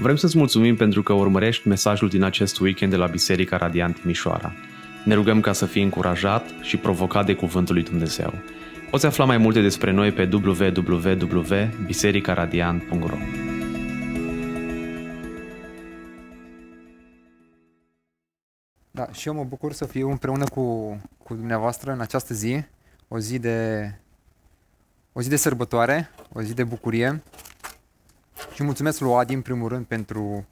Vrem să-ți mulțumim pentru că urmărești mesajul din acest weekend de la Biserica Radiant Timișoara. Ne rugăm ca să fii încurajat și provocat de Cuvântul lui Dumnezeu. Poți afla mai multe despre noi pe www.bisericaradiant.ro Da, și eu mă bucur să fiu împreună cu, cu dumneavoastră în această zi, o zi de o zi de sărbătoare, o zi de bucurie. Și mulțumesc lui Adi în primul rând pentru,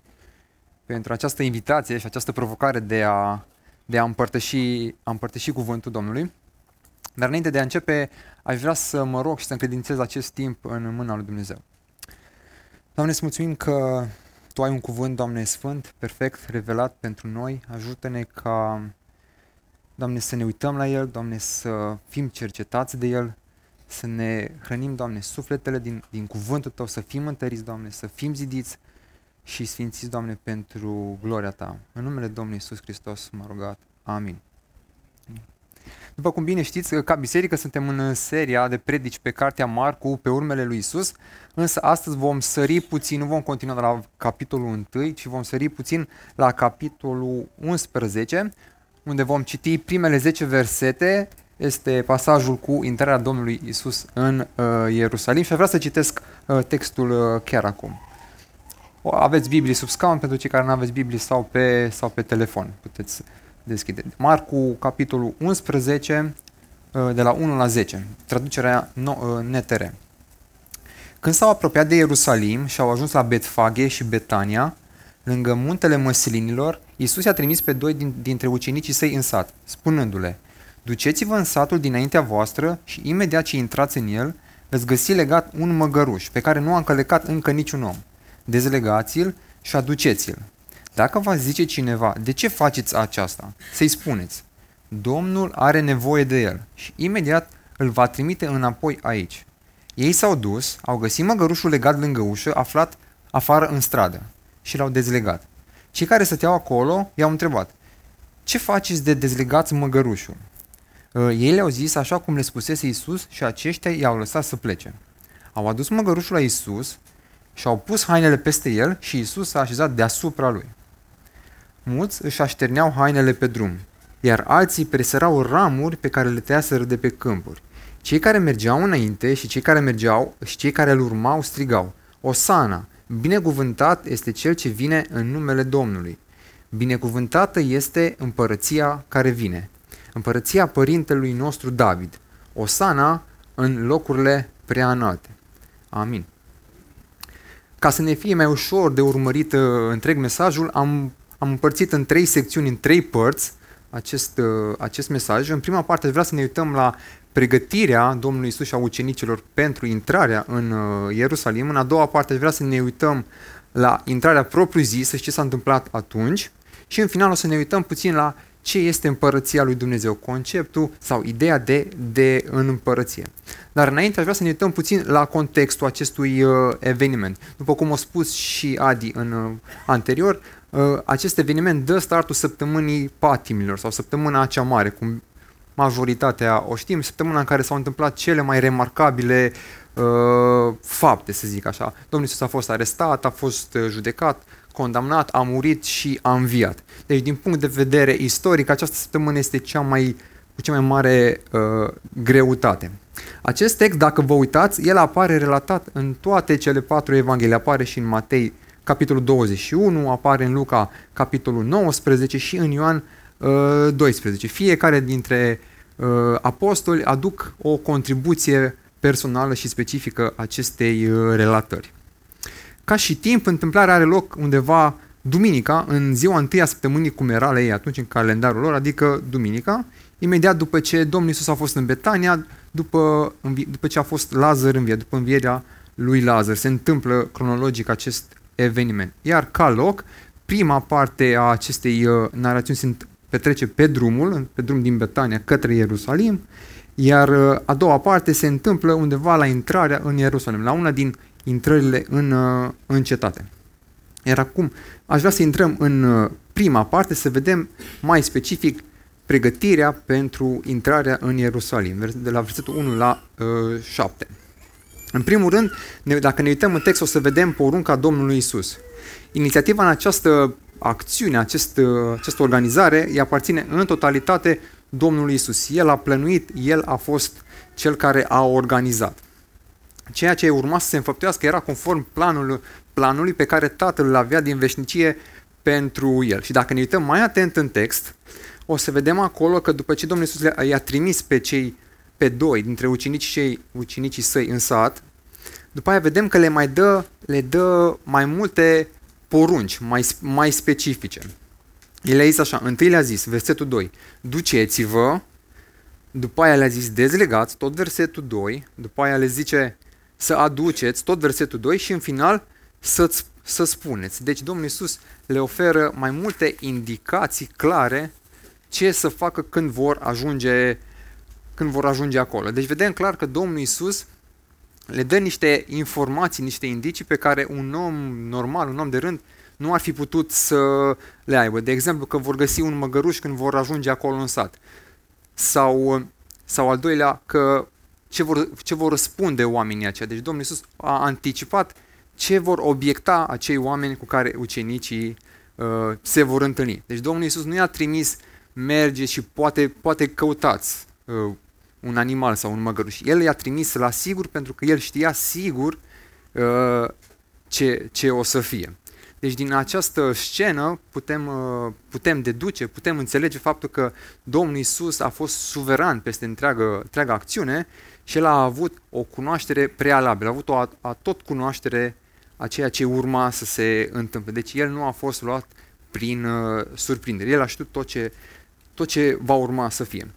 pentru această invitație și această provocare de a, de a, împărtăși, a împărtăși cuvântul Domnului. Dar înainte de a începe, aș vrea să mă rog și să încredințez acest timp în mâna lui Dumnezeu. Doamne, îți mulțumim că Tu ai un cuvânt, Doamne, sfânt, perfect, revelat pentru noi. Ajută-ne ca, Doamne, să ne uităm la El, Doamne, să fim cercetați de El, să ne hrănim, Doamne, sufletele din, din cuvântul Tău, să fim întăriți, Doamne, să fim zidiți și sfințiți, Doamne, pentru gloria Ta. În numele Domnului Isus Hristos m-a rugat. Amin. După cum bine știți, ca biserică suntem în seria de predici pe cartea Marcu, pe urmele lui Isus, însă astăzi vom sări puțin, nu vom continua de la capitolul 1, ci vom sări puțin la capitolul 11, unde vom citi primele 10 versete este pasajul cu intrarea Domnului Isus în uh, Ierusalim și aș vrea să citesc uh, textul uh, chiar acum. O, aveți Biblie sub scaun pentru cei care nu aveți Biblie sau pe, sau pe telefon. Puteți deschide. Marcu, capitolul 11, uh, de la 1 la 10, traducerea no, uh, NTR. Când s-au apropiat de Ierusalim și au ajuns la Betfage și Betania, lângă muntele măslinilor, Iisus i-a trimis pe doi din, dintre ucenicii săi în sat, spunându-le, Duceți-vă în satul dinaintea voastră și imediat ce intrați în el, veți găsi legat un măgăruș pe care nu a încălecat încă niciun om. Dezlegați-l și aduceți-l. Dacă va zice cineva, de ce faceți aceasta? Să-i spuneți, Domnul are nevoie de el și imediat îl va trimite înapoi aici. Ei s-au dus, au găsit măgărușul legat lângă ușă, aflat afară în stradă și l-au dezlegat. Cei care stăteau acolo i-au întrebat, ce faceți de dezlegați măgărușul? Uh, ei le-au zis așa cum le spusese Isus și aceștia i-au lăsat să plece. Au adus măgărușul la Isus și au pus hainele peste el și Isus s-a așezat deasupra lui. Mulți își așterneau hainele pe drum, iar alții presărau ramuri pe care le tăiaseră de pe câmpuri. Cei care mergeau înainte și cei care mergeau și cei care îl urmau strigau, Osana, binecuvântat este cel ce vine în numele Domnului. Binecuvântată este împărăția care vine împărăția părintelui nostru David, Osana în locurile prea înalte. Amin. Ca să ne fie mai ușor de urmărit uh, întreg mesajul, am, am împărțit în trei secțiuni, în trei părți, acest, uh, acest mesaj. În prima parte vreau să ne uităm la pregătirea Domnului Isus și a ucenicilor pentru intrarea în uh, Ierusalim. În a doua parte vreau să ne uităm la intrarea propriu-zisă și ce s-a întâmplat atunci. Și în final o să ne uităm puțin la ce este împărăția lui Dumnezeu, conceptul sau ideea de, de în împărăție. Dar înainte aș vrea să ne uităm puțin la contextul acestui uh, eveniment. După cum a spus și Adi în uh, anterior, uh, acest eveniment dă startul săptămânii patimilor sau săptămâna acea mare, cum majoritatea o știm, săptămâna în care s-au întâmplat cele mai remarcabile uh, fapte, să zic așa. Domnul Iisus a fost arestat, a fost uh, judecat, condamnat, a murit și a înviat. Deci, din punct de vedere istoric, această săptămână este cea mai, cu cea mai mare uh, greutate. Acest text, dacă vă uitați, el apare relatat în toate cele patru evanghelii. Apare și în Matei, capitolul 21, apare în Luca, capitolul 19 și în Ioan uh, 12. Fiecare dintre uh, apostoli aduc o contribuție personală și specifică acestei uh, relatări. Ca și timp, întâmplarea are loc undeva duminica, în ziua întâia săptămânii, cum era la ei atunci în calendarul lor, adică duminica, imediat după ce Domnul Iisus a fost în Betania, după, după ce a fost Lazar înviat, după învierea lui Lazar. Se întâmplă cronologic acest eveniment. Iar ca loc, prima parte a acestei uh, narațiuni se petrece pe drumul, pe drum din Betania către Ierusalim, iar uh, a doua parte se întâmplă undeva la intrarea în Ierusalim, la una din intrările în, uh, în cetate. Iar acum aș vrea să intrăm în uh, prima parte, să vedem mai specific pregătirea pentru intrarea în Ierusalim, de la versetul 1 la uh, 7. În primul rând, ne, dacă ne uităm în text, o să vedem porunca Domnului Isus. Inițiativa în această acțiune, acest, această organizare, îi aparține în totalitate Domnului Isus. El a plănuit, El a fost cel care a organizat. Ceea ce urma să se înfăptuiască era conform planului, planului pe care Tatăl îl avea din veșnicie pentru el. Și dacă ne uităm mai atent în text, o să vedem acolo că după ce Domnul Iisus i-a trimis pe cei pe doi dintre ucenicii și ucenicii săi în sat, după aia vedem că le mai dă, le dă mai multe porunci, mai, mai specifice. El a zis așa, întâi le-a zis, versetul 2, duceți-vă, după aia le-a zis dezlegați, tot versetul 2, după aia le zice să aduceți, tot versetul 2 și în final să să spuneți. Deci Domnul Iisus le oferă mai multe indicații clare ce să facă când vor ajunge, când vor ajunge acolo. Deci vedem clar că Domnul Iisus le dă niște informații, niște indicii pe care un om normal, un om de rând, nu ar fi putut să le aibă. De exemplu, că vor găsi un măgăruș când vor ajunge acolo în sat. Sau, sau al doilea, că ce vor, ce vor răspunde oamenii aceia. Deci Domnul Iisus a anticipat ce vor obiecta acei oameni cu care ucenicii uh, se vor întâlni. Deci Domnul Iisus nu i-a trimis merge și poate, poate căutați uh, un animal sau un măgăruș. El i-a trimis la sigur pentru că el știa sigur uh, ce, ce o să fie. Deci din această scenă putem, uh, putem deduce, putem înțelege faptul că Domnul Isus a fost suveran peste întreagă, întreaga acțiune și el a avut o cunoaștere prealabilă, a avut o a, a tot cunoaștere a ceea ce urma să se întâmple. Deci el nu a fost luat prin uh, surprindere. El a știut tot ce, tot ce va urma să fie.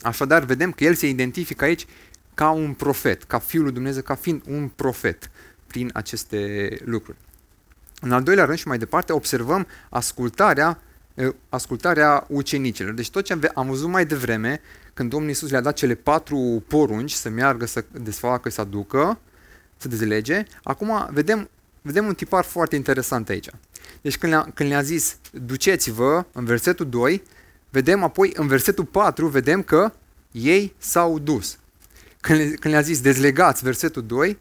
Așadar, vedem că el se identifică aici ca un profet, ca Fiul lui Dumnezeu, ca fiind un profet prin aceste lucruri. În al doilea rând și mai departe, observăm ascultarea, uh, ascultarea ucenicilor. Deci tot ce am văzut mai devreme, când Domnul Iisus le-a dat cele patru porunci să meargă, să desfacă, să aducă, să dezlege. Acum vedem, vedem un tipar foarte interesant aici. Deci când le-a, când le-a zis duceți-vă în versetul 2, vedem apoi în versetul 4, vedem că ei s-au dus. Când, le, când le-a zis dezlegați versetul 2,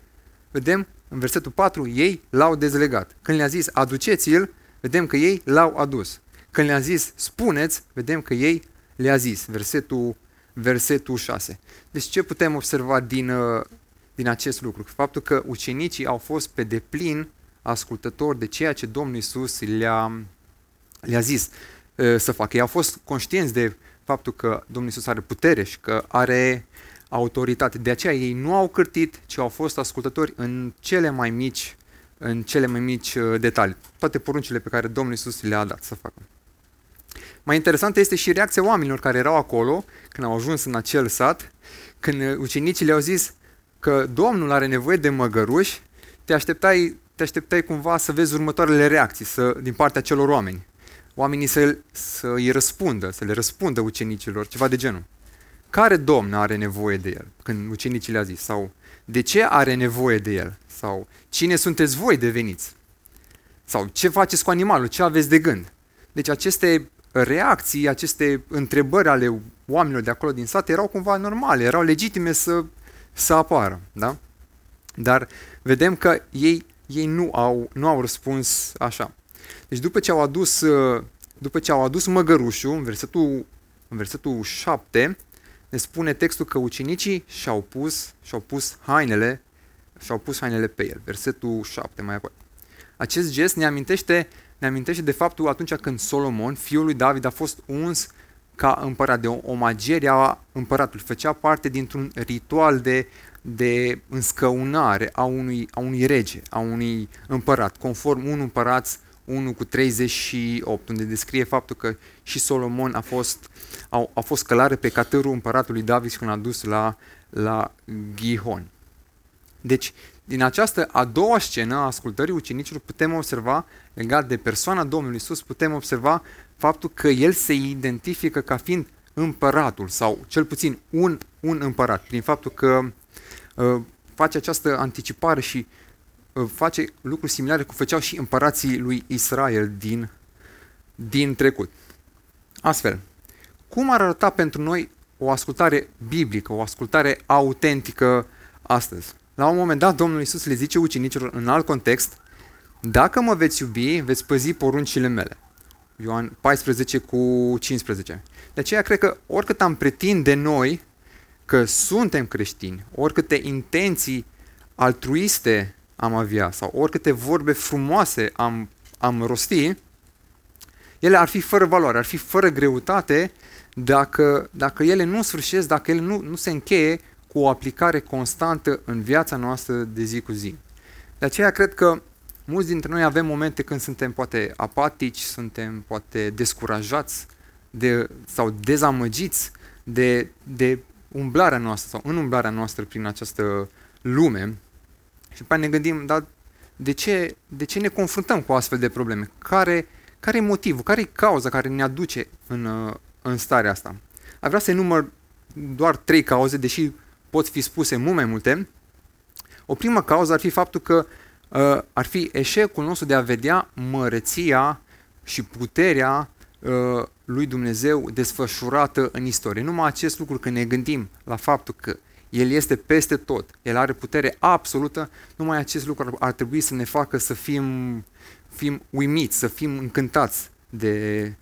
vedem în versetul 4, ei l-au dezlegat. Când le-a zis aduceți-l, vedem că ei l-au adus. Când le-a zis spuneți, vedem că ei le-a zis. Versetul, versetul 6. Deci ce putem observa din, uh, din acest lucru. Faptul că ucenicii au fost pe deplin ascultători de ceea ce Domnul Isus le-a, le-a zis să facă. Ei au fost conștienți de faptul că Domnul Isus are putere și că are autoritate. De aceea ei nu au cârtit, ci au fost ascultători în cele mai mici, în cele mai mici detalii. Toate poruncile pe care Domnul Isus le-a dat să facă. Mai interesantă este și reacția oamenilor care erau acolo când au ajuns în acel sat, când ucenicii le-au zis, că Domnul are nevoie de măgăruși, te așteptai, te așteptai cumva să vezi următoarele reacții să, din partea celor oameni. Oamenii să, să îi răspundă, să le răspundă ucenicilor, ceva de genul. Care domn are nevoie de el? Când ucenicii le-a zis. Sau de ce are nevoie de el? Sau cine sunteți voi deveniți? Sau ce faceți cu animalul? Ce aveți de gând? Deci aceste reacții, aceste întrebări ale oamenilor de acolo din sat erau cumva normale, erau legitime să să apară. Da? Dar vedem că ei, ei nu, au, nu au răspuns așa. Deci după ce au adus, după ce au adus măgărușul, în versetul, în versetul 7, ne spune textul că ucenicii și-au pus, și-au pus hainele, și-au pus hainele pe el. Versetul 7 mai apoi. Acest gest ne amintește, ne amintește de faptul atunci când Solomon, fiul lui David, a fost uns ca împărat, de o omagerie a împăratului. Făcea parte dintr-un ritual de, de înscăunare a unui, a unui rege, a unui împărat, conform un împărat 1 cu 38, unde descrie faptul că și Solomon a fost, a, a fost călare pe catărul împăratului David când a dus la, la Gihon. Deci, din această a doua scenă a ascultării ucenicilor putem observa, legat de persoana Domnului Isus, putem observa faptul că el se identifică ca fiind împăratul sau cel puțin un, un împărat, prin faptul că uh, face această anticipare și uh, face lucruri similare cu făceau și împărații lui Israel din, din trecut. Astfel, cum ar arăta pentru noi o ascultare biblică, o ascultare autentică astăzi? la un moment dat Domnul Iisus le zice ucenicilor în alt context, dacă mă veți iubi, veți păzi poruncile mele. Ioan 14 cu 15. De aceea cred că oricât am pretinde noi că suntem creștini, oricâte intenții altruiste am avea sau oricâte vorbe frumoase am, am rosti, ele ar fi fără valoare, ar fi fără greutate dacă, dacă ele nu sfârșesc, dacă ele nu, nu se încheie cu o aplicare constantă în viața noastră de zi cu zi. De aceea cred că mulți dintre noi avem momente când suntem poate apatici, suntem poate descurajați de, sau dezamăgiți de, de umblarea noastră sau în umblarea noastră prin această lume și după ne gândim, dar de ce, de ce ne confruntăm cu astfel de probleme? Care, care e motivul? Care e cauza care ne aduce în, în starea asta? Ar vrea să număr doar trei cauze, deși pot fi spuse mult mai multe. O primă cauză ar fi faptul că uh, ar fi eșecul nostru de a vedea măreția și puterea uh, lui Dumnezeu desfășurată în istorie. Numai acest lucru, când ne gândim la faptul că El este peste tot, El are putere absolută, numai acest lucru ar, ar trebui să ne facă să fim, fim uimiți, să fim încântați de,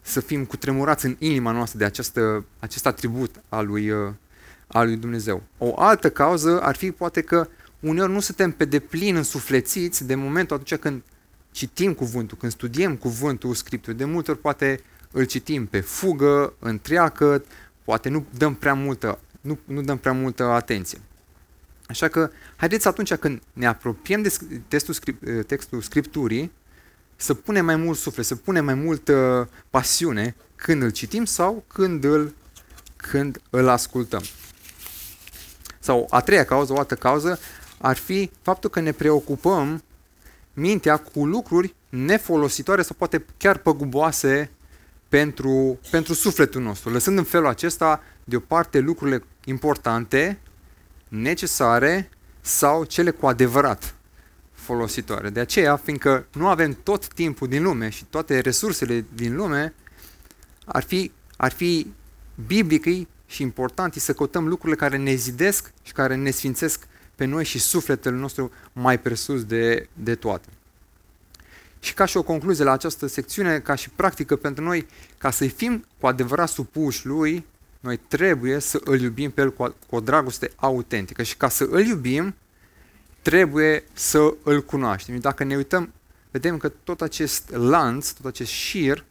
să fim cutremurați în inima noastră de această, acest atribut al lui, uh, al lui Dumnezeu. O altă cauză ar fi poate că uneori nu suntem pe deplin însuflețiți de momentul atunci când citim cuvântul, când studiem cuvântul Scriptului. De multe ori poate îl citim pe fugă, întreagă, poate nu dăm prea multă, nu, nu dăm prea multă atenție. Așa că, haideți atunci când ne apropiem de textul, textul Scripturii, să punem mai mult suflet, să punem mai multă pasiune când îl citim sau când îl, când îl ascultăm. Sau a treia cauză, o altă cauză, ar fi faptul că ne preocupăm mintea cu lucruri nefolositoare sau poate chiar păguboase pentru, pentru sufletul nostru, lăsând în felul acesta deoparte lucrurile importante, necesare sau cele cu adevărat folositoare. De aceea, fiindcă nu avem tot timpul din lume și toate resursele din lume, ar fi, ar fi biblic și important să căutăm lucrurile care ne zidesc și care ne sfințesc pe noi și sufletul nostru mai presus de, de toate. Și ca și o concluzie la această secțiune, ca și practică pentru noi, ca să fim cu adevărat supuși lui, noi trebuie să îl iubim pe el cu o dragoste autentică. Și ca să îl iubim, trebuie să îl cunoaștem. Dacă ne uităm, vedem că tot acest lanț, tot acest șir,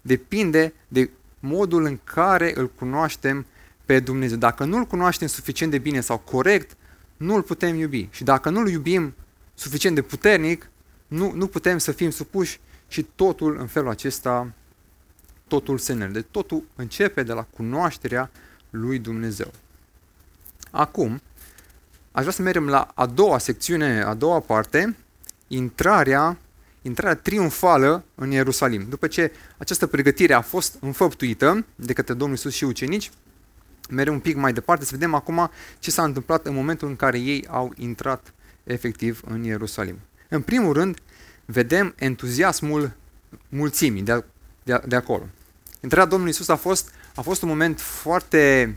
depinde de modul în care îl cunoaștem pe Dumnezeu. Dacă nu îl cunoaștem suficient de bine sau corect, nu îl putem iubi. Și dacă nu îl iubim suficient de puternic, nu, nu putem să fim supuși și totul în felul acesta, totul se nerde. Totul începe de la cunoașterea lui Dumnezeu. Acum, aș vrea să mergem la a doua secțiune, a doua parte, intrarea, intrarea triumfală în Ierusalim. După ce această pregătire a fost înfăptuită de către Domnul Iisus și ucenici, mergem un pic mai departe să vedem acum ce s-a întâmplat în momentul în care ei au intrat efectiv în Ierusalim. În primul rând, vedem entuziasmul mulțimii de, de, de acolo. Intrarea Domnului Isus a fost, a fost un moment foarte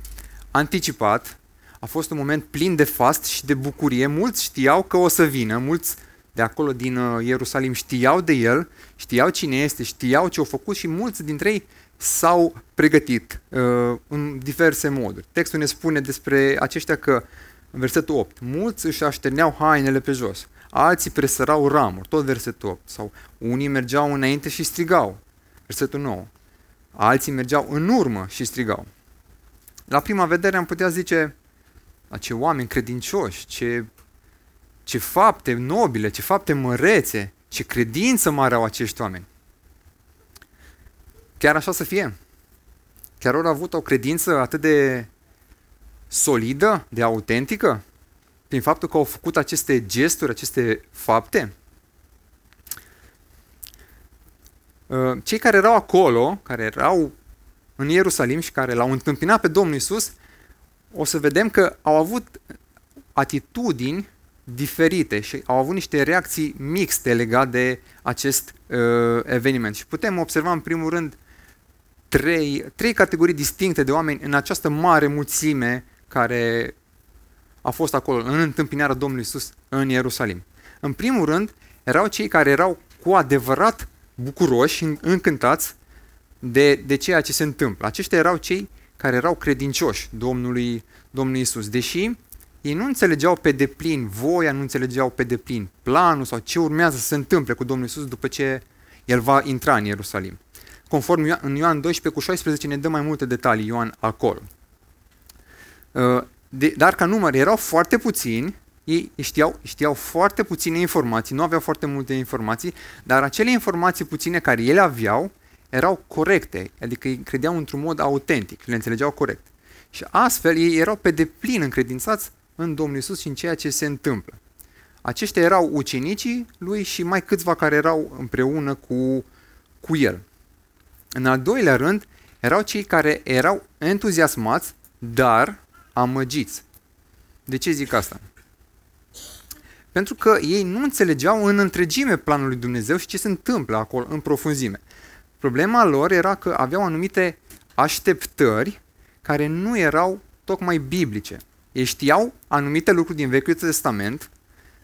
anticipat, a fost un moment plin de fast și de bucurie. Mulți știau că o să vină, mulți de acolo din uh, Ierusalim știau de el, știau cine este, știau ce au făcut și mulți dintre ei s-au pregătit uh, în diverse moduri. Textul ne spune despre aceștia că, în versetul 8, mulți își așterneau hainele pe jos, alții presărau ramuri, tot versetul 8, sau unii mergeau înainte și strigau, versetul 9, alții mergeau în urmă și strigau. La prima vedere am putea zice, la ce oameni credincioși, ce, ce fapte nobile, ce fapte mărețe, ce credință mare au acești oameni. Chiar așa să fie. Chiar au avut o credință atât de solidă, de autentică, prin faptul că au făcut aceste gesturi, aceste fapte. Uh, cei care erau acolo, care erau în Ierusalim și care l-au întâmpinat pe Domnul Isus, o să vedem că au avut atitudini diferite și au avut niște reacții mixte legate de acest uh, eveniment. Și putem observa în primul rând trei, trei categorii distincte de oameni în această mare mulțime care a fost acolo în întâmpinarea Domnului Isus în Ierusalim? În primul rând, erau cei care erau cu adevărat bucuroși, încântați de, de ceea ce se întâmplă. Aceștia erau cei care erau credincioși Domnului, Domnului Isus, deși ei nu înțelegeau pe deplin voia, nu înțelegeau pe deplin planul sau ce urmează să se întâmple cu Domnul Isus după ce el va intra în Ierusalim. Conform în Ioan 12 cu 16 ne dă mai multe detalii Ioan acolo. Uh, de, dar ca număr erau foarte puțini, ei știau, știau foarte puține informații, nu aveau foarte multe informații, dar acele informații puține care ele aveau erau corecte, adică ei credeau într-un mod autentic, le înțelegeau corect. Și astfel ei erau pe deplin încredințați în Domnul Isus și în ceea ce se întâmplă. Aceștia erau ucenicii lui și mai câțiva care erau împreună cu, cu el. În al doilea rând, erau cei care erau entuziasmați, dar amăgiți. De ce zic asta? Pentru că ei nu înțelegeau în întregime planul lui Dumnezeu și ce se întâmplă acolo în profunzime. Problema lor era că aveau anumite așteptări care nu erau tocmai biblice. Ei știau anumite lucruri din Vechiul Testament,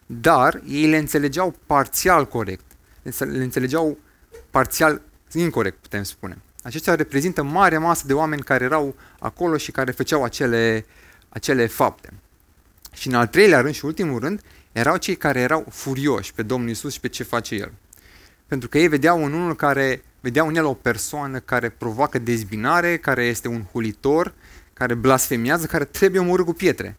dar ei le înțelegeau parțial corect. Le înțelegeau parțial incorrect, putem spune. Aceștia reprezintă mare masă de oameni care erau acolo și care făceau acele, acele fapte. Și în al treilea rând și ultimul rând, erau cei care erau furioși pe Domnul Isus și pe ce face El. Pentru că ei vedeau în unul care, vedeau în el o persoană care provoacă dezbinare, care este un hulitor, care blasfemiază, care trebuie omorât cu pietre.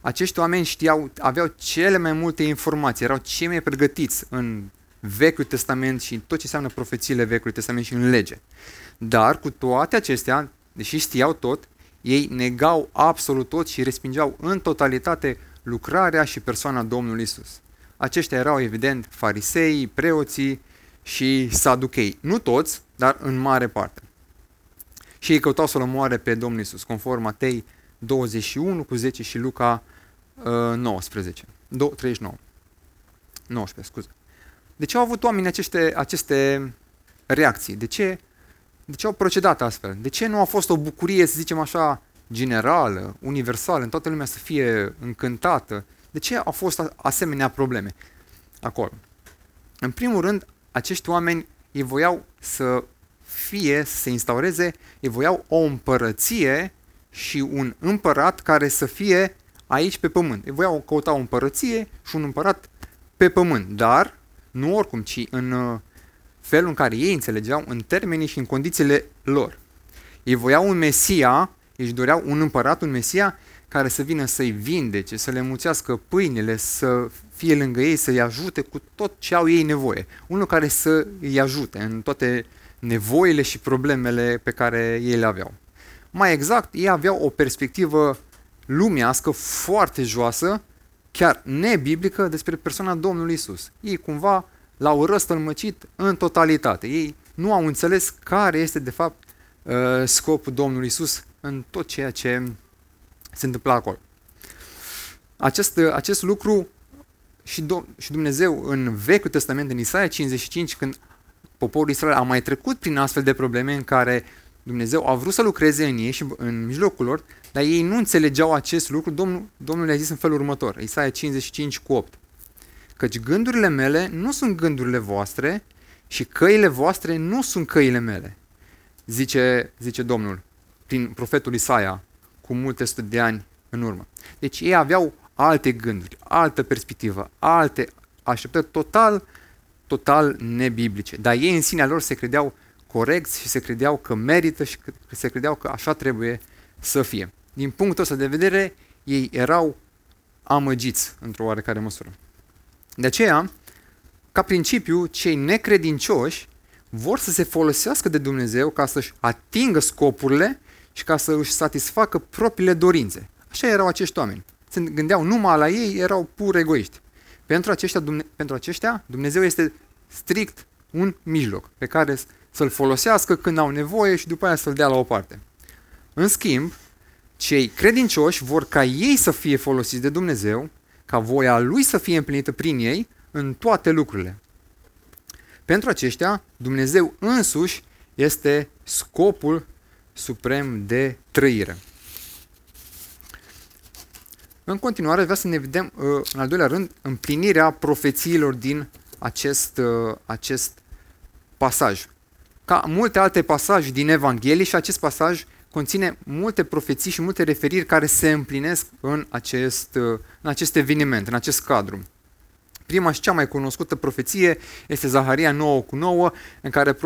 Acești oameni știau, aveau cele mai multe informații, erau cei mai pregătiți în Vechiul Testament și tot ce înseamnă profețiile Vechiului Testament și în lege. Dar cu toate acestea, deși știau tot, ei negau absolut tot și respingeau în totalitate lucrarea și persoana Domnului Isus. Aceștia erau evident farisei, preoții și saduchei. Nu toți, dar în mare parte. Și ei căutau să-L omoare pe Domnul Isus, conform Matei 21 cu 10 și Luca uh, 19. 39. 19, scuze. De ce au avut oamenii aceste, aceste reacții? De ce, de ce au procedat astfel? De ce nu a fost o bucurie, să zicem așa, generală, universală, în toată lumea să fie încântată? De ce au fost asemenea probleme acolo? În primul rând, acești oameni ei voiau să fie, să se instaureze, ei voiau o împărăție și un împărat care să fie aici pe pământ. Ei voiau căuta o împărăție și un împărat pe pământ, dar nu oricum, ci în uh, felul în care ei înțelegeau, în termenii și în condițiile lor. Ei voiau un Mesia, își doreau un împărat, un Mesia care să vină să-i vindece, să le muțească pâinile, să fie lângă ei, să-i ajute cu tot ce au ei nevoie. Unul care să îi ajute în toate nevoile și problemele pe care ei le aveau. Mai exact, ei aveau o perspectivă lumească foarte joasă, chiar nebiblică, despre persoana Domnului Isus. Ei cumva l-au răstălmăcit în totalitate. Ei nu au înțeles care este de fapt uh, scopul Domnului Isus în tot ceea ce se întâmplă acolo. Acest, acest lucru și, Do- și Dumnezeu în Vechiul Testament, în Isaia 55, când poporul Israel a mai trecut prin astfel de probleme în care Dumnezeu a vrut să lucreze în ei și în mijlocul lor, dar ei nu înțelegeau acest lucru, Domnul, Domnul le-a zis în felul următor, Isaia 55 cu 8. Căci gândurile mele nu sunt gândurile voastre și căile voastre nu sunt căile mele, zice, zice Domnul prin profetul Isaia cu multe sute de ani în urmă. Deci ei aveau alte gânduri, altă perspectivă, alte așteptări total, total nebiblice. Dar ei în sinea lor se credeau corecți și se credeau că merită și că se credeau că așa trebuie să fie. Din punctul ăsta de vedere, ei erau amăgiți într-o oarecare măsură. De aceea, ca principiu, cei necredincioși vor să se folosească de Dumnezeu ca să-și atingă scopurile și ca să își satisfacă propriile dorințe. Așa erau acești oameni. Se gândeau numai la ei, erau pur egoiști. Pentru aceștia, Dumne- pentru aceștia Dumnezeu este strict un mijloc pe care să-l folosească când au nevoie și după aia să-l dea la o parte. În schimb, cei credincioși vor ca ei să fie folosiți de Dumnezeu, ca voia Lui să fie împlinită prin ei în toate lucrurile. Pentru aceștia, Dumnezeu însuși este scopul suprem de trăire. În continuare, vreau să ne vedem, uh, în al doilea rând, împlinirea profețiilor din acest, uh, acest pasaj. Ca multe alte pasaje din Evanghelie și acest pasaj conține multe profeții și multe referiri care se împlinesc în acest, uh, în acest eveniment, în acest cadru. Prima și cea mai cunoscută profeție este Zaharia 9 cu 9, în care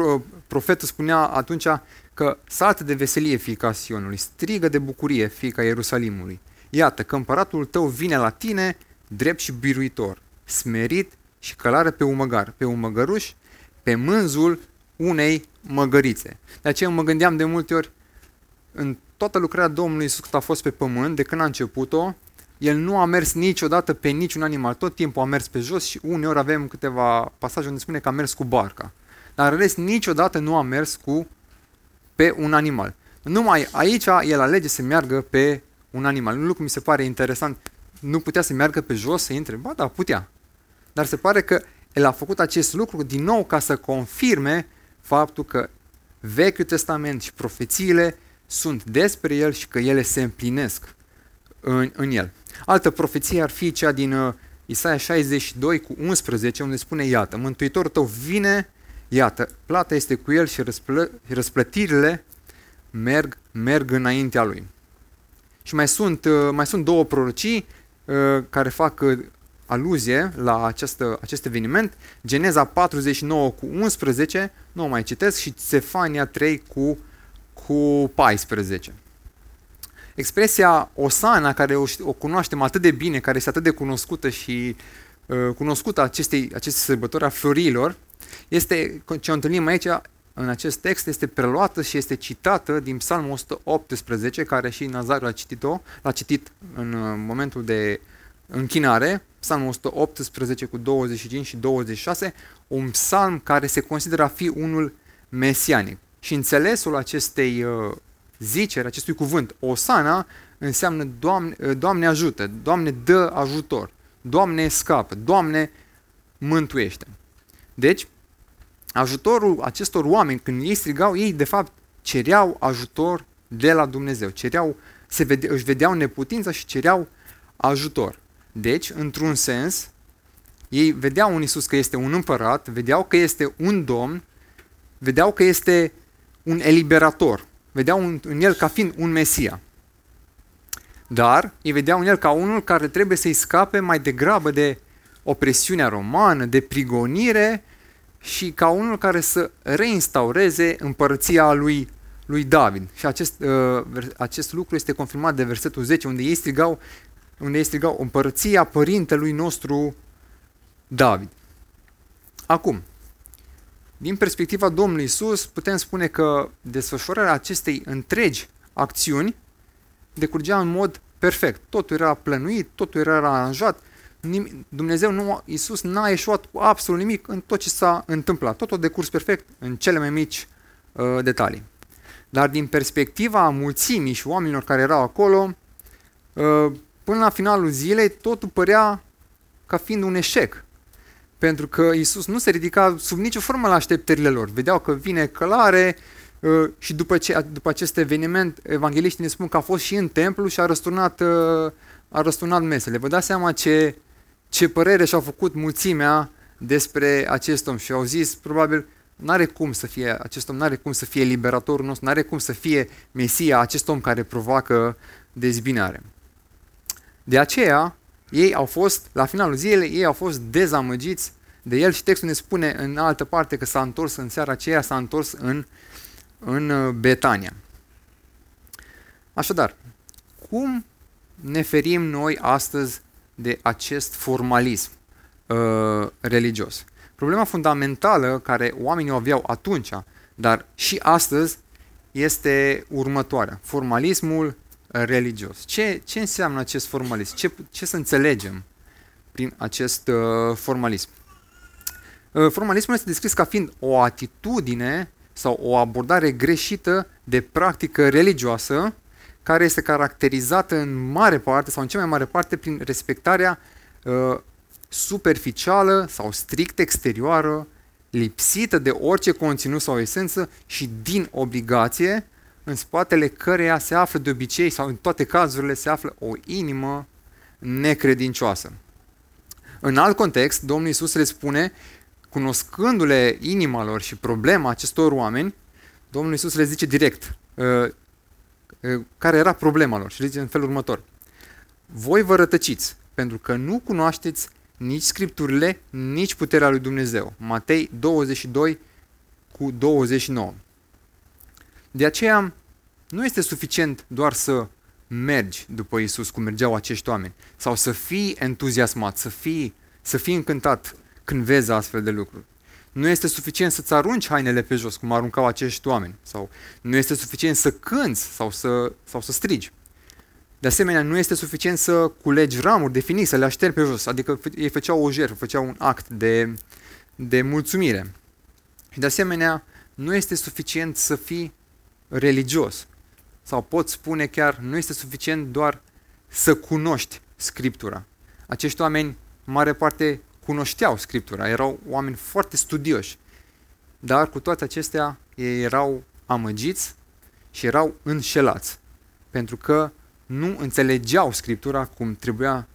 profetul spunea atunci că saltă de veselie fiica Sionului, strigă de bucurie fiica Ierusalimului. Iată că împăratul tău vine la tine, drept și biruitor, smerit și călare pe umăgar, pe umăgăruș, pe mânzul unei măgărițe. De aceea mă gândeam de multe ori, în toată lucrarea Domnului Iisus cât a fost pe pământ, de când a început-o, el nu a mers niciodată pe niciun animal, tot timpul a mers pe jos și uneori avem câteva pasaje unde spune că a mers cu barca. Dar în rest niciodată nu a mers cu pe un animal. Numai aici el alege să meargă pe un animal. Un lucru mi se pare interesant. Nu putea să meargă pe jos, să intre? Ba da, putea. Dar se pare că el a făcut acest lucru din nou ca să confirme faptul că Vechiul Testament și profețiile sunt despre el și că ele se împlinesc în, în el. Altă profeție ar fi cea din uh, Isaia 62 cu 11, unde spune, iată, Mântuitorul tău vine, iată, plata este cu el și răsplă, răsplătirile merg, merg înaintea lui. Și mai sunt, uh, mai sunt două prorocii uh, care fac uh, aluzie la această, acest eveniment, Geneza 49 cu 11, nu o mai citesc, și Sefania 3 cu, cu 14. Expresia Osana, care o, o cunoaștem atât de bine, care este atât de cunoscută și uh, cunoscută acestei, acestei sărbători a florilor, este, ce o întâlnim aici, în acest text, este preluată și este citată din Psalmul 118, care și Nazariu a citit-o, l-a citit în uh, momentul de închinare, Psalmul 118 cu 25 și 26, un psalm care se consideră a fi unul mesianic. Și înțelesul acestei uh, ziceri, acestui cuvânt, Osana, înseamnă Doamne, uh, Doamne ajută, Doamne dă ajutor, Doamne scapă, Doamne mântuiește. Deci, ajutorul acestor oameni, când ei strigau, ei de fapt cereau ajutor de la Dumnezeu, cereau, se vede, își vedeau neputința și cereau ajutor. Deci, într-un sens, ei vedeau în Isus că este un împărat, vedeau că este un domn, vedeau că este un eliberator, vedeau în, în el ca fiind un Mesia. Dar îi vedeau în el ca unul care trebuie să-i scape mai degrabă de opresiunea romană, de prigonire și ca unul care să reinstaureze împărăția lui, lui David. Și acest, uh, acest lucru este confirmat de versetul 10, unde ei strigau, unde ei strigau împărăția părintelui nostru David. Acum, din perspectiva Domnului Isus, putem spune că desfășurarea acestei întregi acțiuni decurgea în mod perfect. Totul era plănuit, totul era aranjat, Dumnezeu, nu, Iisus n-a ieșuat cu absolut nimic în tot ce s-a întâmplat. Tot o decurs perfect în cele mai mici uh, detalii. Dar din perspectiva mulțimii și oamenilor care erau acolo, uh, până la finalul zilei, totul părea ca fiind un eșec. Pentru că Iisus nu se ridica sub nicio formă la așteptările lor. Vedeau că vine călare uh, și după, ce, după acest eveniment, evangeliștii ne spun că a fost și în templu și a răsturnat, uh, a răsturnat mesele. Vă dați seama ce ce părere și-au făcut mulțimea despre acest om și au zis, probabil, n-are cum să fie, acest om n-are cum să fie liberatorul nostru, n-are cum să fie Mesia, acest om care provoacă dezbinare. De aceea, ei au fost, la finalul zilei, ei au fost dezamăgiți de el și textul ne spune în altă parte că s-a întors în seara aceea, s-a întors în, în uh, Betania. Așadar, cum ne ferim noi astăzi de acest formalism uh, religios. Problema fundamentală care oamenii o aveau atunci, dar și astăzi, este următoarea. Formalismul religios. Ce, ce înseamnă acest formalism? Ce, ce să înțelegem prin acest uh, formalism? Uh, formalismul este descris ca fiind o atitudine sau o abordare greșită de practică religioasă care este caracterizată în mare parte sau în cea mai mare parte prin respectarea uh, superficială sau strict exterioară, lipsită de orice conținut sau esență și din obligație, în spatele căreia se află de obicei sau în toate cazurile se află o inimă necredincioasă. În alt context, Domnul Isus le spune, cunoscându-le inima lor și problema acestor oameni, Domnul Isus le zice direct uh, uh, care era problema lor și le zice în felul următor. Voi vă rătăciți pentru că nu cunoașteți nici Scripturile, nici puterea lui Dumnezeu. Matei 22 cu 29. De aceea, nu este suficient doar să mergi după Isus cum mergeau acești oameni sau să fii entuziasmat, să fii, să fii încântat când vezi astfel de lucruri. Nu este suficient să-ți arunci hainele pe jos, cum aruncau acești oameni. Sau nu este suficient să cânți sau să, sau să strigi. De asemenea, nu este suficient să culegi ramuri de finii, să le așterni pe jos. Adică ei făceau o jertfă, făceau un act de, de mulțumire. Și de asemenea, nu este suficient să fii religios. Sau pot spune chiar, nu este suficient doar să cunoști Scriptura. Acești oameni, mare parte, cunoșteau Scriptura, erau oameni foarte studioși. Dar cu toate acestea, ei erau amăgiți și erau înșelați. Pentru că nu înțelegeau Scriptura cum trebuia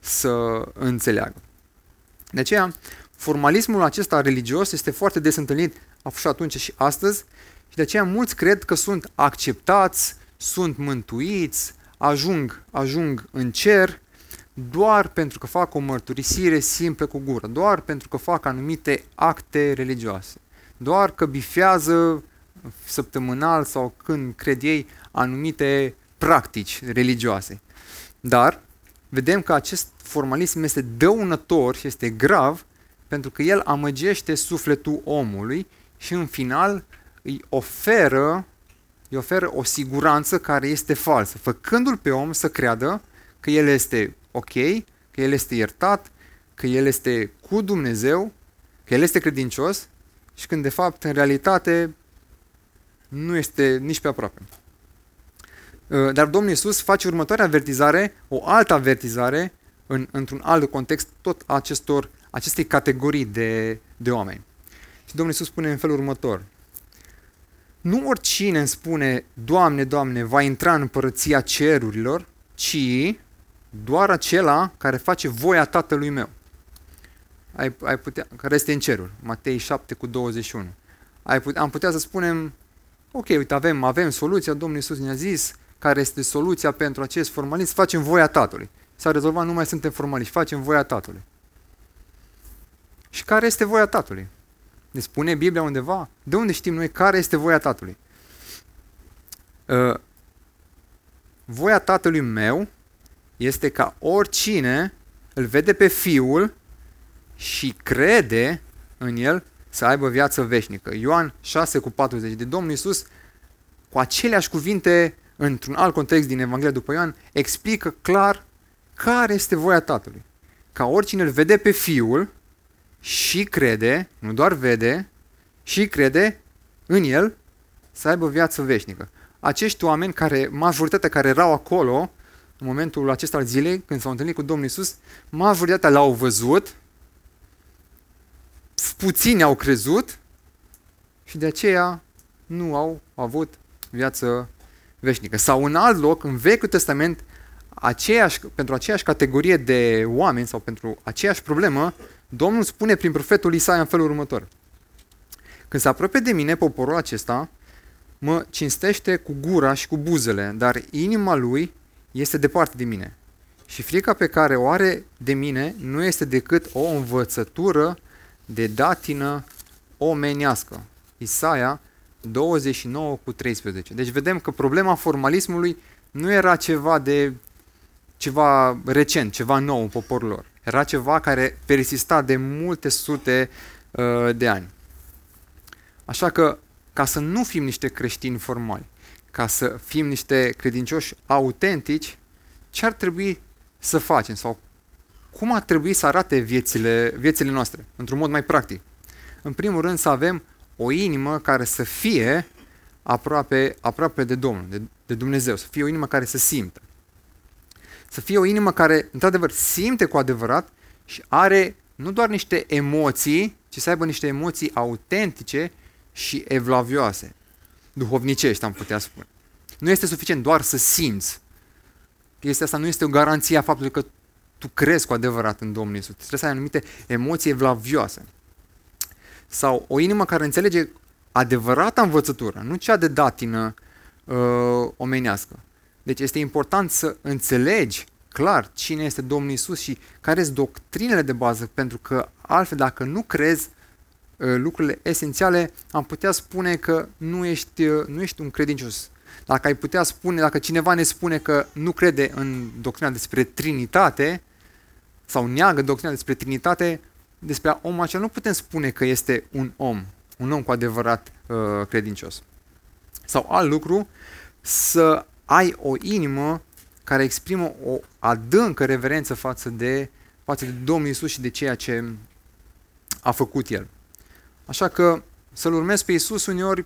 să înțeleagă. De aceea, formalismul acesta religios este foarte des întâlnit și atunci și astăzi și de aceea mulți cred că sunt acceptați, sunt mântuiți, ajung, ajung în cer doar pentru că fac o mărturisire simplă cu gură, doar pentru că fac anumite acte religioase, doar că bifează săptămânal sau când cred ei anumite practici religioase. Dar vedem că acest formalism este dăunător și este grav pentru că el amăgește sufletul omului și în final îi oferă, îi oferă o siguranță care este falsă, făcându-l pe om să creadă că el este ok, că el este iertat, că el este cu Dumnezeu, că el este credincios și când de fapt în realitate nu este nici pe aproape. Uh, dar Domnul Iisus face următoarea avertizare, o altă avertizare, în, într-un alt context, tot acestor, acestei categorii de, de oameni. Și Domnul Iisus spune în felul următor. Nu oricine îmi spune, Doamne, Doamne, va intra în împărăția cerurilor, ci doar acela care face voia Tatălui meu. Ai, ai putea, care este în ceruri. Matei 7 cu 21. Ai putea, am putea să spunem, ok, uite, avem, avem soluția, Domnul Iisus ne-a zis, care este soluția pentru acest formalism, facem voia Tatălui. S-a rezolvat, nu mai suntem formaliști, facem voia Tatălui. Și care este voia Tatălui? Ne spune Biblia undeva? De unde știm noi care este voia Tatălui? Uh, voia Tatălui meu este ca oricine îl vede pe Fiul și crede în El să aibă viață veșnică. Ioan 6 cu 40. De Domnul Iisus, cu aceleași cuvinte într-un alt context din Evanghelia după Ioan, explică clar care este voia Tatălui. Ca oricine îl vede pe Fiul și crede, nu doar vede, și crede în El să aibă viață veșnică. Acești oameni, care, majoritatea care erau acolo, în momentul acesta al zilei, când s-au întâlnit cu Domnul Isus, majoritatea l-au văzut, puțini au crezut și de aceea nu au avut viață veșnică. Sau în alt loc, în Vechiul Testament, aceeași, pentru aceeași categorie de oameni sau pentru aceeași problemă, Domnul spune prin profetul Isaia în felul următor. Când se apropie de mine, poporul acesta mă cinstește cu gura și cu buzele, dar inima lui este departe de mine. Și frica pe care o are de mine nu este decât o învățătură de datină omenească. Isaia 29 cu 13. Deci vedem că problema formalismului nu era ceva de ceva recent, ceva nou în poporul lor. Era ceva care persista de multe sute uh, de ani. Așa că, ca să nu fim niște creștini formali, ca să fim niște credincioși autentici, ce ar trebui să facem sau cum ar trebui să arate viețile, viețile noastre, într-un mod mai practic? În primul rând să avem o inimă care să fie aproape, aproape de Domnul, de, de Dumnezeu, să fie o inimă care să simtă. Să fie o inimă care, într-adevăr, simte cu adevărat și are nu doar niște emoții, ci să aibă niște emoții autentice și evlavioase, duhovnicești, am putea spune. Nu este suficient doar să simți. chestia asta nu este o garanție a faptului că tu crezi cu adevărat în Domnul Isus. Trebuie să ai anumite emoții evlavioase. Sau o inimă care înțelege adevărata învățătură, nu cea de datină uh, omenească. Deci este important să înțelegi clar cine este Domnul Isus și care sunt doctrinele de bază, pentru că altfel dacă nu crezi uh, lucrurile esențiale, am putea spune că nu ești, uh, nu ești un credincios. Dacă ai putea spune, dacă cineva ne spune că nu crede în doctrina despre Trinitate sau neagă doctrina despre Trinitate, despre omul acela nu putem spune că este un om, un om cu adevărat uh, credincios. Sau alt lucru, să ai o inimă care exprimă o adâncă reverență față de, față de Domnul Isus și de ceea ce a făcut El. Așa că să-L urmezi pe Isus uneori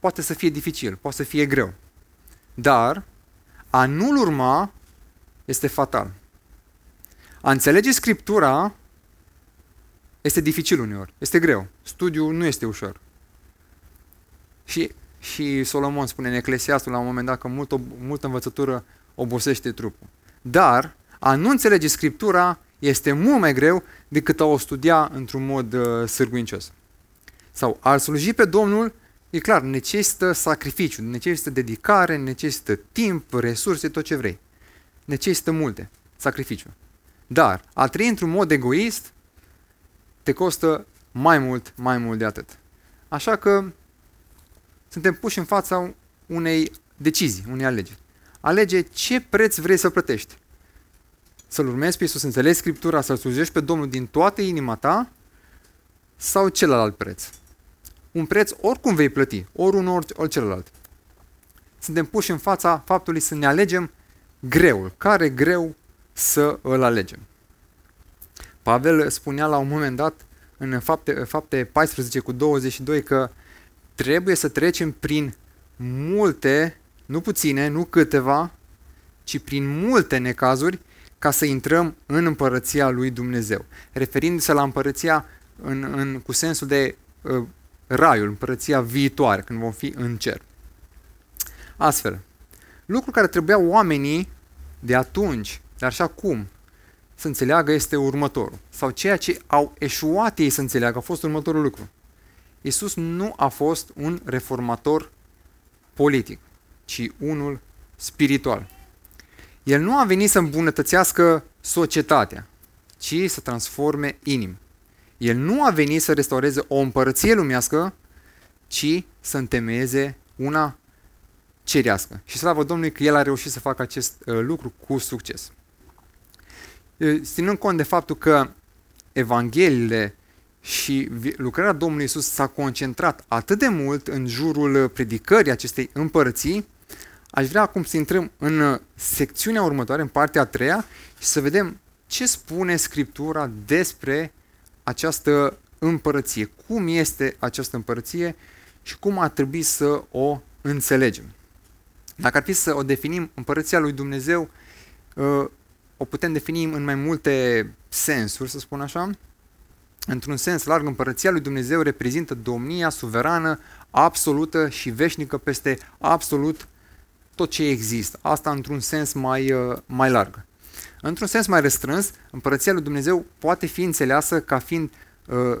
poate să fie dificil, poate să fie greu. Dar a nu-L urma este fatal. A înțelege Scriptura este dificil uneori, este greu. Studiul nu este ușor. Și, și Solomon spune în Eclesiastul la un moment dat că multă, multă învățătură obosește trupul. Dar a nu înțelege Scriptura este mult mai greu decât a o studia într-un mod uh, sârguincios. Sau a sluji pe Domnul, e clar, necesită sacrificiu, necesită dedicare, necesită timp, resurse, tot ce vrei. Necesită multe, sacrificiu. Dar a trăi într-un mod egoist te costă mai mult, mai mult de atât. Așa că suntem puși în fața unei decizii, unei alegeri. Alege ce preț vrei să plătești. Să-L urmezi pe Iisus, să înțelegi Scriptura, să-L slujești pe Domnul din toată inima ta sau celălalt preț. Un preț oricum vei plăti, ori un, ori, ori celălalt. Suntem puși în fața faptului să ne alegem greul. Care greu să îl alegem? Pavel spunea la un moment dat în fapte, fapte 14 cu 22 că trebuie să trecem prin multe, nu puține, nu câteva, ci prin multe necazuri ca să intrăm în împărăția lui Dumnezeu. Referindu-se la împărăția în, în, cu sensul de uh, raiul, împărăția viitoare, când vom fi în cer. Astfel, lucru care trebuia oamenii de atunci, dar și acum, să înțeleagă este următorul. Sau ceea ce au eșuat ei să înțeleagă a fost următorul lucru. Iisus nu a fost un reformator politic, ci unul spiritual. El nu a venit să îmbunătățească societatea, ci să transforme inimi. El nu a venit să restaureze o împărăție lumească, ci să întemeieze una cerească. Și slavă Domnului că el a reușit să facă acest uh, lucru cu succes ținând cont de faptul că Evangheliile și lucrarea Domnului Isus s-a concentrat atât de mult în jurul predicării acestei împărății, aș vrea acum să intrăm în secțiunea următoare, în partea a treia, și să vedem ce spune Scriptura despre această împărăție, cum este această împărăție și cum ar trebui să o înțelegem. Dacă ar fi să o definim, împărăția lui Dumnezeu o putem defini în mai multe sensuri, să spun așa. Într-un sens larg, împărăția lui Dumnezeu reprezintă domnia suverană, absolută și veșnică peste absolut tot ce există. Asta într-un sens mai, uh, mai larg. Într-un sens mai restrâns, împărăția lui Dumnezeu poate fi înțeleasă ca fiind uh,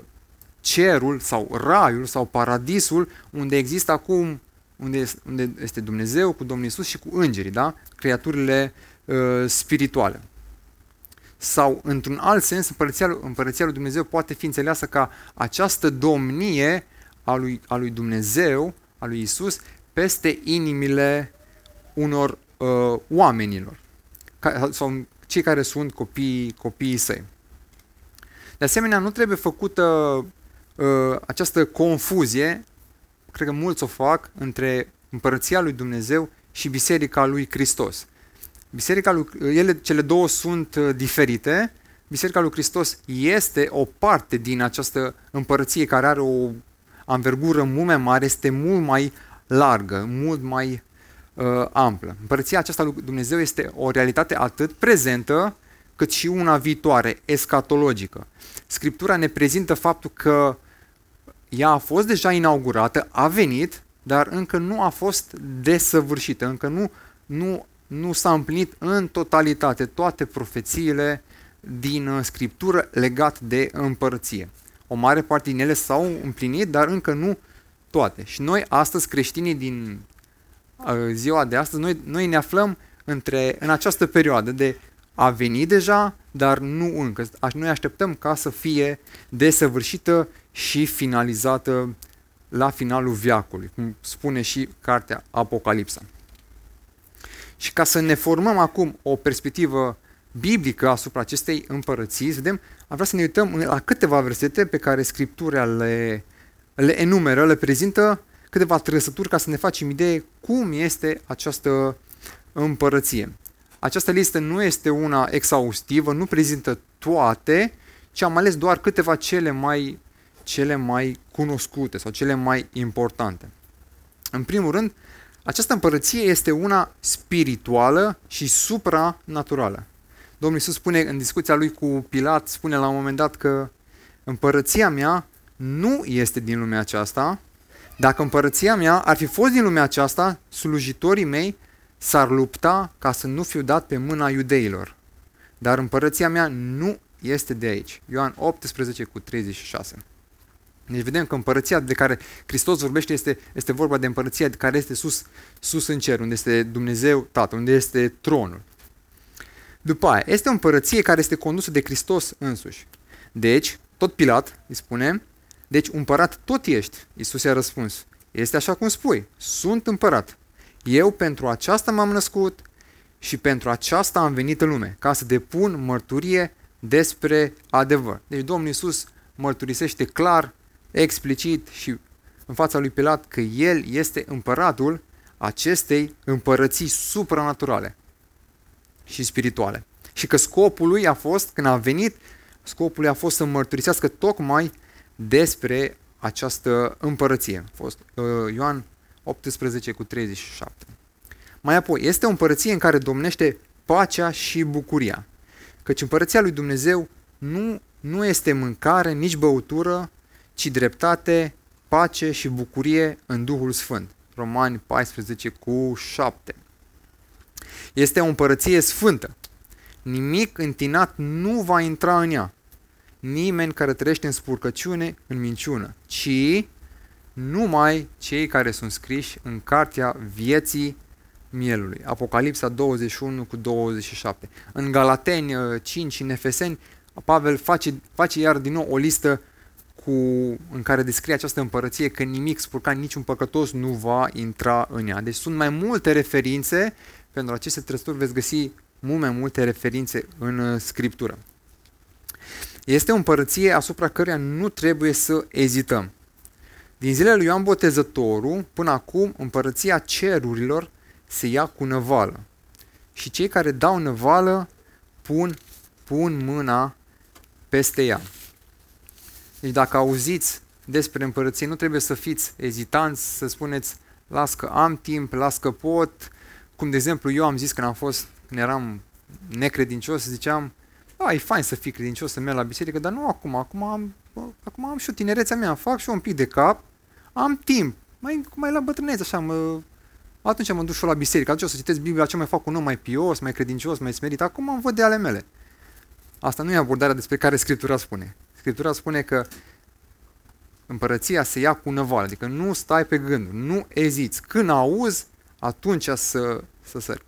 cerul sau raiul sau paradisul unde există acum unde, unde este Dumnezeu cu Domnul Isus și cu îngerii, da? creaturile uh, spirituale. Sau, într-un alt sens, împărăția, împărăția lui Dumnezeu poate fi înțeleasă ca această domnie a lui, a lui Dumnezeu, a lui Isus, peste inimile unor uh, oamenilor, ca, sau cei care sunt copiii, copiii săi. De asemenea, nu trebuie făcută uh, această confuzie, cred că mulți o fac, între împărăția lui Dumnezeu și biserica lui Hristos. Biserica lui, ele, cele două sunt uh, diferite. Biserica lui Hristos este o parte din această împărăție care are o anvergură mult mai mare, este mult mai largă, mult mai uh, amplă. Împărăția aceasta lui Dumnezeu este o realitate atât prezentă cât și una viitoare, escatologică. Scriptura ne prezintă faptul că ea a fost deja inaugurată, a venit, dar încă nu a fost desăvârșită, încă nu, nu nu s-a împlinit în totalitate toate profețiile din uh, Scriptură legat de împărăție. O mare parte din ele s-au împlinit, dar încă nu toate. Și noi astăzi, creștinii din uh, ziua de astăzi, noi, noi ne aflăm între, în această perioadă de a veni deja, dar nu încă. Noi așteptăm ca să fie desăvârșită și finalizată la finalul viacului, cum spune și cartea Apocalipsa. Și ca să ne formăm acum o perspectivă biblică asupra acestei împărății, vedem, am vrea să ne uităm la câteva versete pe care Scriptura le, le enumeră, le prezintă câteva trăsături ca să ne facem idee cum este această împărăție. Această listă nu este una exhaustivă, nu prezintă toate, ci am ales doar câteva cele mai, cele mai cunoscute sau cele mai importante. În primul rând, această împărăție este una spirituală și supranaturală. Domnul Iisus spune în discuția lui cu Pilat, spune la un moment dat că împărăția mea nu este din lumea aceasta. Dacă împărăția mea ar fi fost din lumea aceasta, slujitorii mei s-ar lupta ca să nu fiu dat pe mâna iudeilor. Dar împărăția mea nu este de aici. Ioan 18 cu 36. Deci vedem că împărăția de care Hristos vorbește este, este vorba de împărăția care este sus, sus în cer, unde este Dumnezeu Tatăl, unde este tronul. După aia, este o împărăție care este condusă de Hristos însuși. Deci, tot Pilat îi spune, deci împărat tot ești. Iisus i-a răspuns, este așa cum spui, sunt împărat. Eu pentru aceasta m-am născut și pentru aceasta am venit în lume, ca să depun mărturie despre adevăr. Deci Domnul Iisus mărturisește clar, explicit și în fața lui Pilat că El este împăratul acestei împărății supranaturale și spirituale. Și că scopul lui a fost, când a venit, scopul lui a fost să mărturisească tocmai despre această împărăție. A fost uh, Ioan 18 cu 37. Mai apoi, este o împărăție în care domnește pacea și bucuria. Căci împărăția lui Dumnezeu nu, nu este mâncare, nici băutură, ci dreptate, pace și bucurie în Duhul Sfânt. Romani 14 cu 7. Este o împărăție sfântă. Nimic întinat nu va intra în ea. Nimeni care trăiește în spurcăciune, în minciună, ci numai cei care sunt scriși în cartea vieții mielului. Apocalipsa 21 cu 27. În Galateni 5 în Efeseni, Pavel face, face iar din nou o listă cu, în care descrie această împărăție că nimic spurcan, niciun păcătos nu va intra în ea. Deci sunt mai multe referințe, pentru aceste trăsături veți găsi mult mai multe referințe în uh, Scriptură. Este o împărăție asupra căreia nu trebuie să ezităm. Din zilele lui Ioan Botezătorul, până acum, împărăția cerurilor se ia cu năvală. Și cei care dau năvală pun, pun mâna peste ea. Deci dacă auziți despre împărăție, nu trebuie să fiți ezitanți, să spuneți, las că am timp, las că pot. Cum de exemplu eu am zis când am fost, când eram necredincios, ziceam, a, e fain să fii credincios, să merg la biserică, dar nu acum, acum am, acum am și o tinerețea mea, fac și eu un pic de cap, am timp, mai, mai la bătrânețe, așa, mă, atunci mă duc și la biserică, atunci o să citesc Biblia, ce mai fac un om mai pios, mai credincios, mai smerit, acum am văd de ale mele. Asta nu e abordarea despre care Scriptura spune. Scriptura spune că împărăția se ia cu năvală, adică nu stai pe gânduri, nu eziți. Când auzi, atunci să, să sări.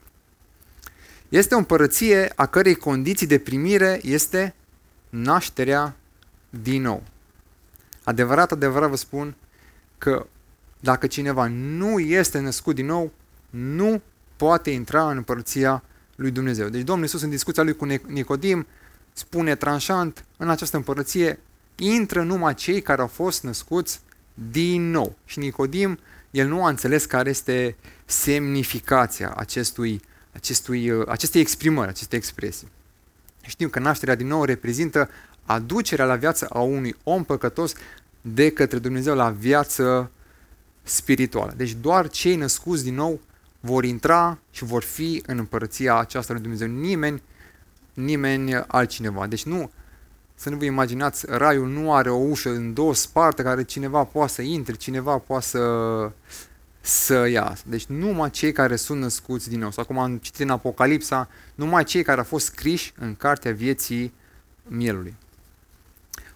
Este o împărăție a cărei condiții de primire este nașterea din nou. Adevărat, adevărat vă spun că dacă cineva nu este născut din nou, nu poate intra în împărăția lui Dumnezeu. Deci Domnul Iisus în discuția lui cu Nicodim spune tranșant, în această împărăție intră numai cei care au fost născuți din nou. Și Nicodim, el nu a înțeles care este semnificația acestui, acestui, acestei exprimări, acestei expresii. Știm că nașterea din nou reprezintă aducerea la viață a unui om păcătos de către Dumnezeu la viață spirituală. Deci doar cei născuți din nou vor intra și vor fi în împărăția aceasta lui Dumnezeu. Nimeni nimeni altcineva. Deci nu, să nu vă imaginați, raiul nu are o ușă în două sparte care cineva poate să intre, cineva poate să, să iasă. Deci numai cei care sunt născuți din nou. Sau acum am citit în Apocalipsa, numai cei care au fost scriși în cartea vieții mielului.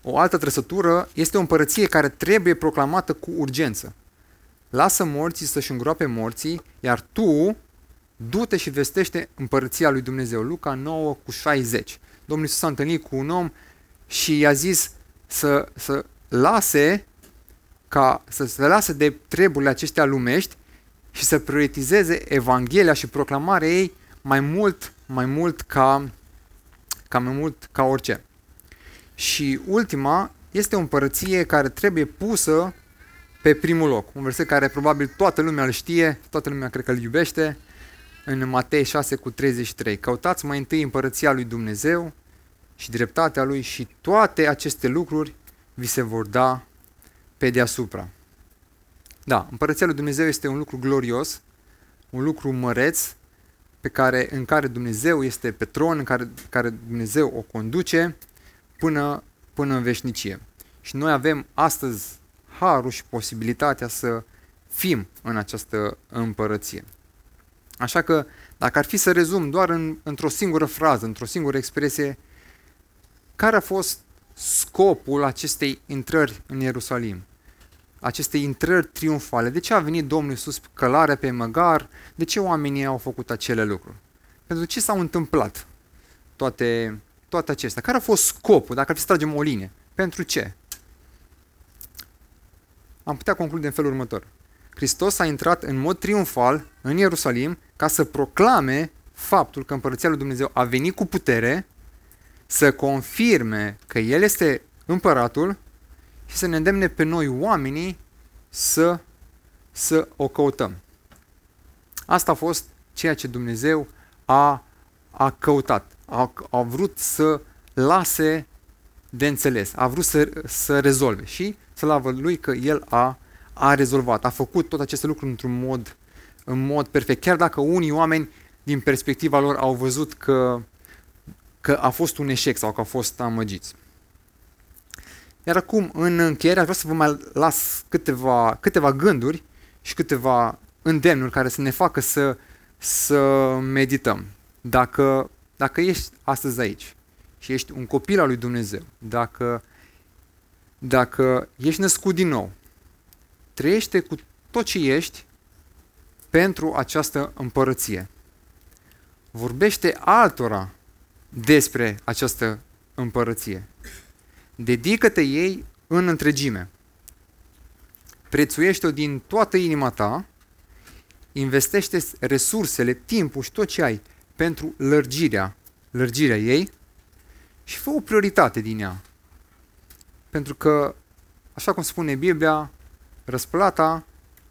O altă trăsătură este o împărăție care trebuie proclamată cu urgență. Lasă morții să-și îngroape morții, iar tu du-te și vestește împărăția lui Dumnezeu. Luca 9 cu 60. Domnul Iisus s-a întâlnit cu un om și i-a zis să, să lase ca să se lase de treburile acestea lumești și să prioritizeze Evanghelia și proclamarea ei mai mult, mai mult ca, ca mai mult ca orice. Și ultima este o împărăție care trebuie pusă pe primul loc. Un verset care probabil toată lumea îl știe, toată lumea cred că îl iubește, în Matei 6 cu 33. Căutați mai întâi împărăția lui Dumnezeu și dreptatea lui și toate aceste lucruri vi se vor da pe deasupra. Da, împărăția lui Dumnezeu este un lucru glorios, un lucru măreț, pe care, în care Dumnezeu este pe tron, în care, care Dumnezeu o conduce până, până în veșnicie. Și noi avem astăzi harul și posibilitatea să fim în această împărăție. Așa că, dacă ar fi să rezum doar în, într-o singură frază, într-o singură expresie, care a fost scopul acestei intrări în Ierusalim? Acestei intrări triumfale. De ce a venit Domnul Iisus călare pe măgar? De ce oamenii au făcut acele lucruri? Pentru ce s-au întâmplat toate, toate acestea? Care a fost scopul, dacă ar fi să tragem o linie? Pentru ce? Am putea conclude în felul următor. Hristos a intrat în mod triumfal în Ierusalim ca să proclame faptul că Împărăția lui Dumnezeu a venit cu putere, să confirme că El este împăratul și să ne îndemne pe noi oamenii să, să o căutăm. Asta a fost ceea ce Dumnezeu a, a căutat. A, a vrut să lase de înțeles, a vrut să, să rezolve și slavă lui că El a, a rezolvat, a făcut tot aceste lucruri într-un mod, în mod perfect. Chiar dacă unii oameni, din perspectiva lor, au văzut că, că a fost un eșec sau că au fost amăgiți. Iar acum, în încheiere, vreau să vă mai las câteva, câteva gânduri și câteva îndemnuri care să ne facă să, să medităm. Dacă, dacă ești astăzi aici și ești un copil al lui Dumnezeu, dacă, dacă ești născut din nou, trăiește cu tot ce ești pentru această împărăție. Vorbește altora despre această împărăție. Dedică-te ei în întregime. Prețuiește-o din toată inima ta, investește resursele, timpul și tot ce ai pentru lărgirea, lărgirea ei și fă o prioritate din ea. Pentru că, așa cum spune Biblia, răsplata,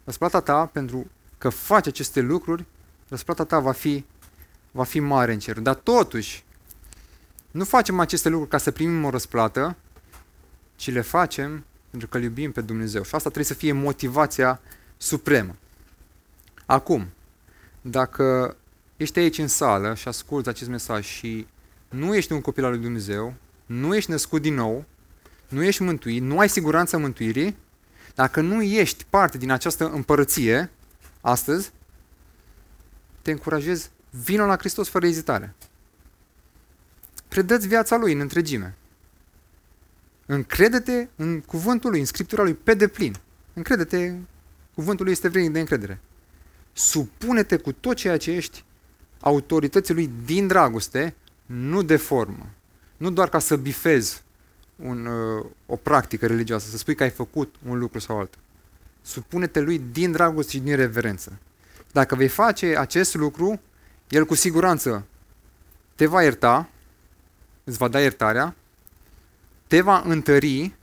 răsplata ta pentru că faci aceste lucruri, răsplata ta va fi, va fi mare în cer. Dar totuși, nu facem aceste lucruri ca să primim o răsplată, ci le facem pentru că îl iubim pe Dumnezeu. Și asta trebuie să fie motivația supremă. Acum, dacă ești aici în sală și asculți acest mesaj și nu ești un copil al lui Dumnezeu, nu ești născut din nou, nu ești mântuit, nu ai siguranța mântuirii, dacă nu ești parte din această împărăție astăzi, te încurajez, vină la Hristos fără ezitare. Predă-ți viața Lui în întregime. Încrede-te în cuvântul Lui, în Scriptura Lui, pe deplin. Încrede-te, cuvântul Lui este vrednic de încredere. Supune-te cu tot ceea ce ești autorității Lui din dragoste, nu de formă. Nu doar ca să bifezi un, uh, o practică religioasă, să spui că ai făcut un lucru sau altul. Supune-te lui din dragoste și din reverență. Dacă vei face acest lucru, el cu siguranță te va ierta, îți va da iertarea, te va întări,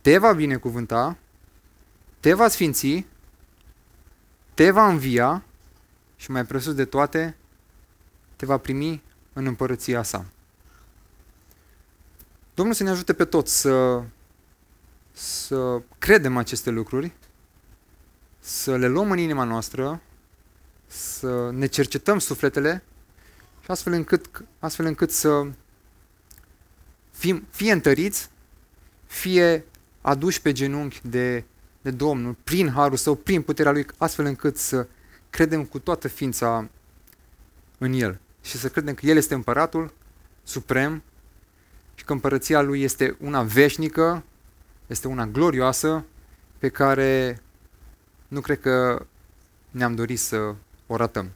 te va binecuvânta, te va sfinți, te va învia și mai presus de toate, te va primi în împărăția sa. Domnul să ne ajute pe toți să, să credem aceste lucruri, să le luăm în inima noastră, să ne cercetăm sufletele și astfel încât, astfel încât să fim fie întăriți, fie aduși pe genunchi de, de Domnul, prin harul său, prin puterea lui, astfel încât să credem cu toată ființa în El și să credem că El este împăratul suprem și că împărăția Lui este una veșnică, este una glorioasă, pe care nu cred că ne-am dorit să o ratăm.